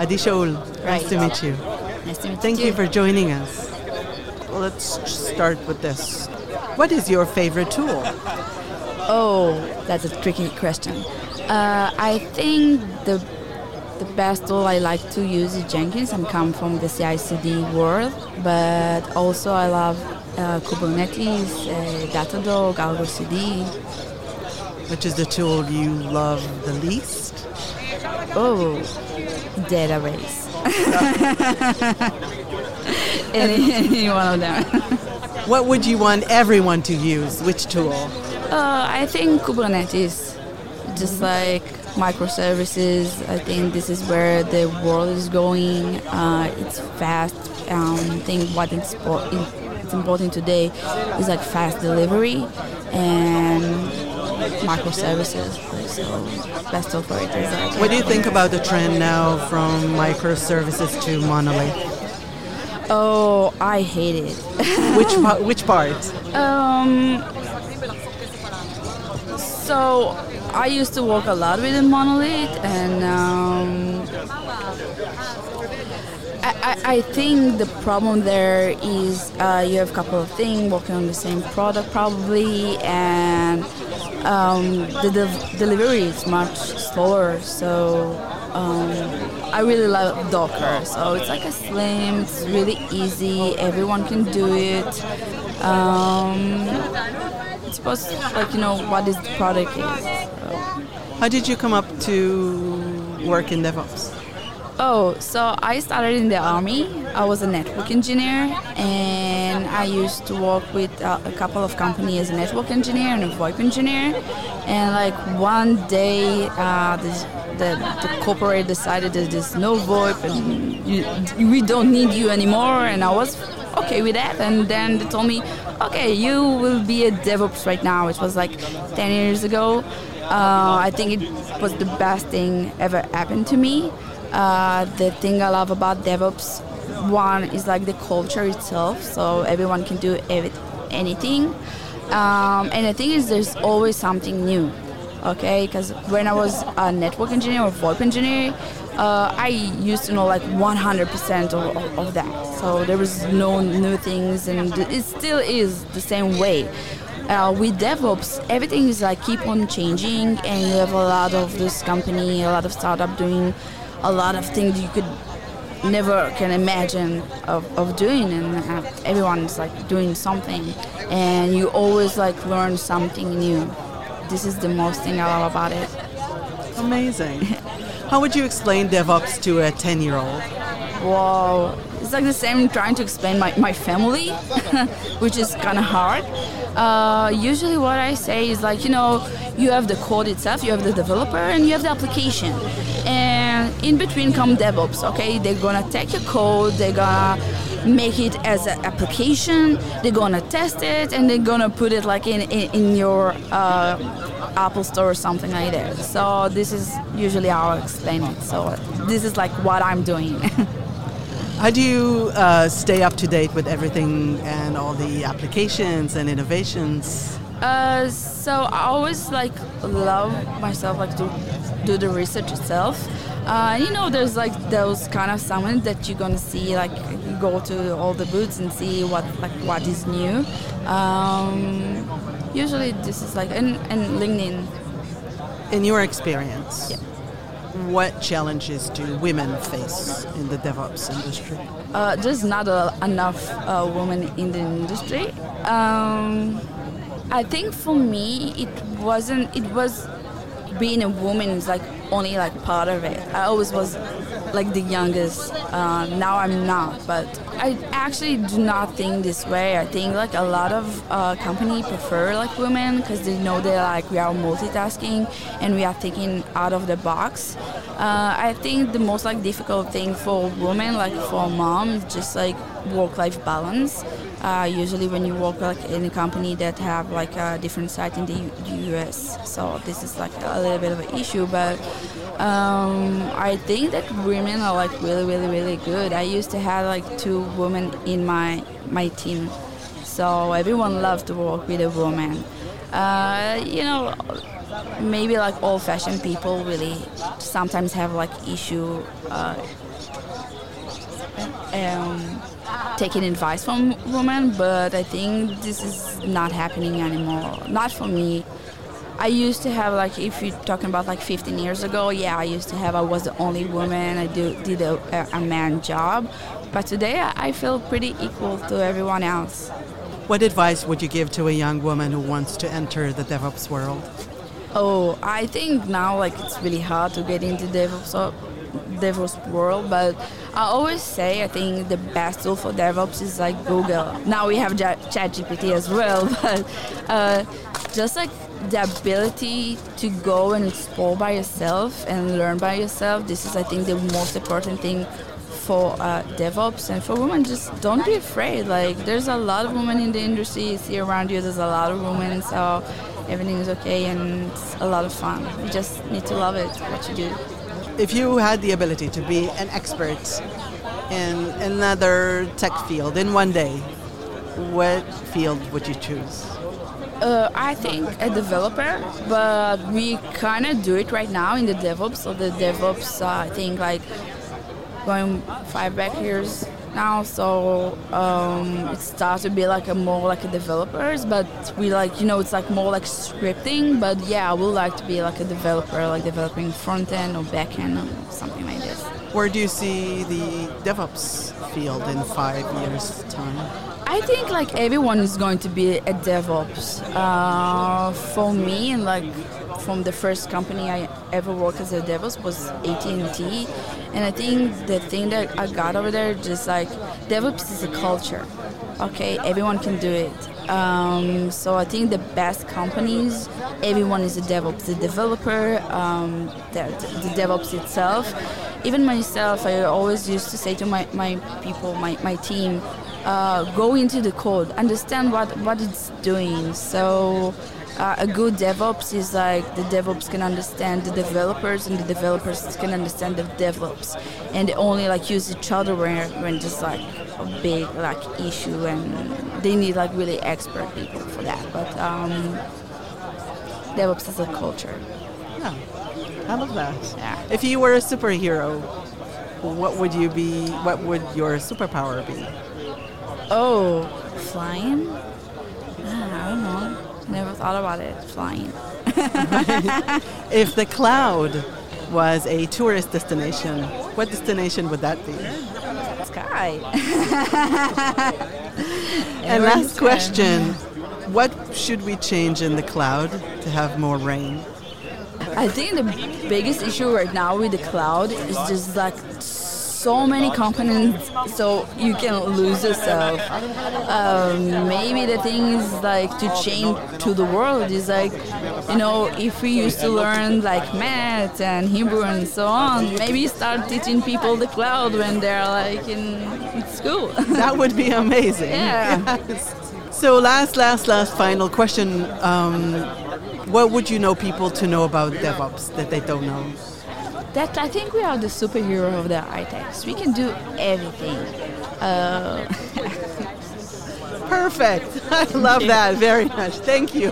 Adi Shaull, Right. nice to meet you. Nice to meet Thank you. you for joining us. Let's start with this. What is your favorite tool? Oh, that's a tricky question. Uh, I think the the best tool I like to use is Jenkins. I come from the CI/CD world, but also I love uh, Kubernetes, uh, Datadog, Argo CD. Which is the tool you love the least? Oh, database. any, any one of them. What would you want everyone to use? Which tool? Uh, I think Kubernetes, just like microservices. I think this is where the world is going. Uh, it's fast. Um, I think what it's, it's important today is like fast delivery and microservices. So best operators. Like What do you think about the trend now from microservices to monolith? Oh, I hate it. Which pa- which part? Um, so I used to work a lot with a monolith, and um, I, I, I think the problem there is uh, you have a couple of things working on the same product probably, and um, the de- delivery is much slower. So um, I really love Docker. So it's like a slim, it's really easy, everyone can do it. Um, it's supposed like you know what this product is. So. How did you come up to work in DevOps? Oh, so I started in the army. I was a network engineer, and I used to work with uh, a couple of companies as a network engineer and a VoIP engineer. And like one day, uh, the, the, corporate decided that there's no VoIP and you, we don't need you anymore. And I was okay with that. And then they told me, okay, you will be a DevOps right now. It was like 10 years ago. Uh, I think it was the best thing ever happened to me. Uh, the thing I love about DevOps, one is like the culture itself, so everyone can do anything. Um, and the thing is, there's always something new. Okay, because when I was a network engineer or VoIP engineer, uh, I used to know like 100% of, of, of that. So there was no new things, and it still is the same way. Uh, with DevOps, everything is like keep on changing, and you have a lot of this company, a lot of startup doing a lot of things you could never can imagine of, of doing, and uh, everyone's like doing something, and you always like learn something new. This is the most thing I love about it. Amazing. How would you explain DevOps to a 10 year old? Wow, it's like the same trying to explain my, my family, which is kind of hard. Uh, usually, what I say is like, you know, you have the code itself, you have the developer, and you have the application. And in between come DevOps, okay? They're gonna take your code, they're gonna make it as an application, they're gonna test it, and they're gonna put it like in, in, in your uh, Apple Store or something like that. So, this is usually how I explain it. So, this is like what I'm doing. How do you uh, stay up to date with everything and all the applications and innovations? Uh, so I always like love myself like to do the research itself. Uh, you know, there's like those kind of summits that you're gonna see, like go to all the booths and see what like what is new. Um, usually, this is like and, and LinkedIn. In your experience, Yeah. what challenges do women face in the DevOps industry? Uh, there's not a, enough uh, women in the industry. Um, I think for me, it wasn't. It was being a woman is like only like part of it. I always was like the youngest. Uh, now I'm not, but I actually do not think this way. I think like a lot of uh, company prefer like women because they know they're like we are multitasking and we are thinking out of the box. Uh, I think the most like difficult thing for women, like for mom, just like work-life balance. Uh, usually, when you work like in a company that have like a different site in the, U- U.S., so this is like a little bit of an issue. But um, I think that women are like really, really, really good. I used to have like two women in my my team, so everyone loved to work with a woman. Uh, you know, maybe like old-fashioned people really sometimes have like issue uh, um, taking advice from women, but I think this is not happening anymore. Not for me. I used to have like if you're talking about like 15 years ago, yeah, I used to have I was the only woman. I do, did a, a man job, but today I feel pretty equal to everyone else. What advice would you give to a young woman who wants to enter the DevOps world? Oh, I think now like it's really hard to get into DevOps DevOps world, but I always say I think the best tool for DevOps is like Google. Now we have ChatGPT as well, but uh, just like the ability to go and explore by yourself and learn by yourself. This is, I think, the most important thing for uh, DevOps and for women. Just don't be afraid. Like, there's a lot of women in the industry. See around you, there's a lot of women, so everything is okay and it's a lot of fun. You just need to love it, what you do. If you had the ability to be an expert in another tech field in one day, what field would you choose? Uh, I think a developer, but we kind of do it right now in the DevOps. So the DevOps, uh, I think like going five back years now, so um, it starts to be like a more like a developers, but we like you know it's like more like scripting. But yeah, I would like to be like a developer, like developing front end or back end or something like this. Where do you see the DevOps field in five years' time? I think like everyone is going to be a DevOps. Uh, for me, and like from the first company I ever worked as a DevOps was AT&T, and I think the thing that I got over there just like DevOps is a culture. Okay, everyone can do it. Um, so I think the best companies, everyone is a DevOps, the developer, um, the, the DevOps itself. Even myself, I always used to say to my, my people, my, my team, uh, go into the code, understand what, what it's doing. So uh, a good DevOps is like the DevOps can understand the developers and the developers can understand the DevOps, and they only like use each other when when just like a big like issue and they need like really expert people for that. But um, DevOps is a culture. Yeah, I love that. Yeah. If you were a superhero, what would you be? What would your superpower be? Oh, flying? Ah, I don't know. Never thought about it. Flying. if the cloud was a tourist destination, what destination would that be? Sky. and last question What should we change in the cloud to have more rain? I think the biggest issue right now with the cloud is just like so many components so you can lose yourself. Um, maybe the thing is like to change to the world is like you know if we used to learn like math and hebrew and so on maybe start teaching people the cloud when they're like in school. That would be amazing. Yeah. Yes. so last last last final question. Um, what would you know people to know about devops that they don't know that I think we are the superhero of the ITEX. We can do everything. Uh, Perfect. I love that very much. Thank you.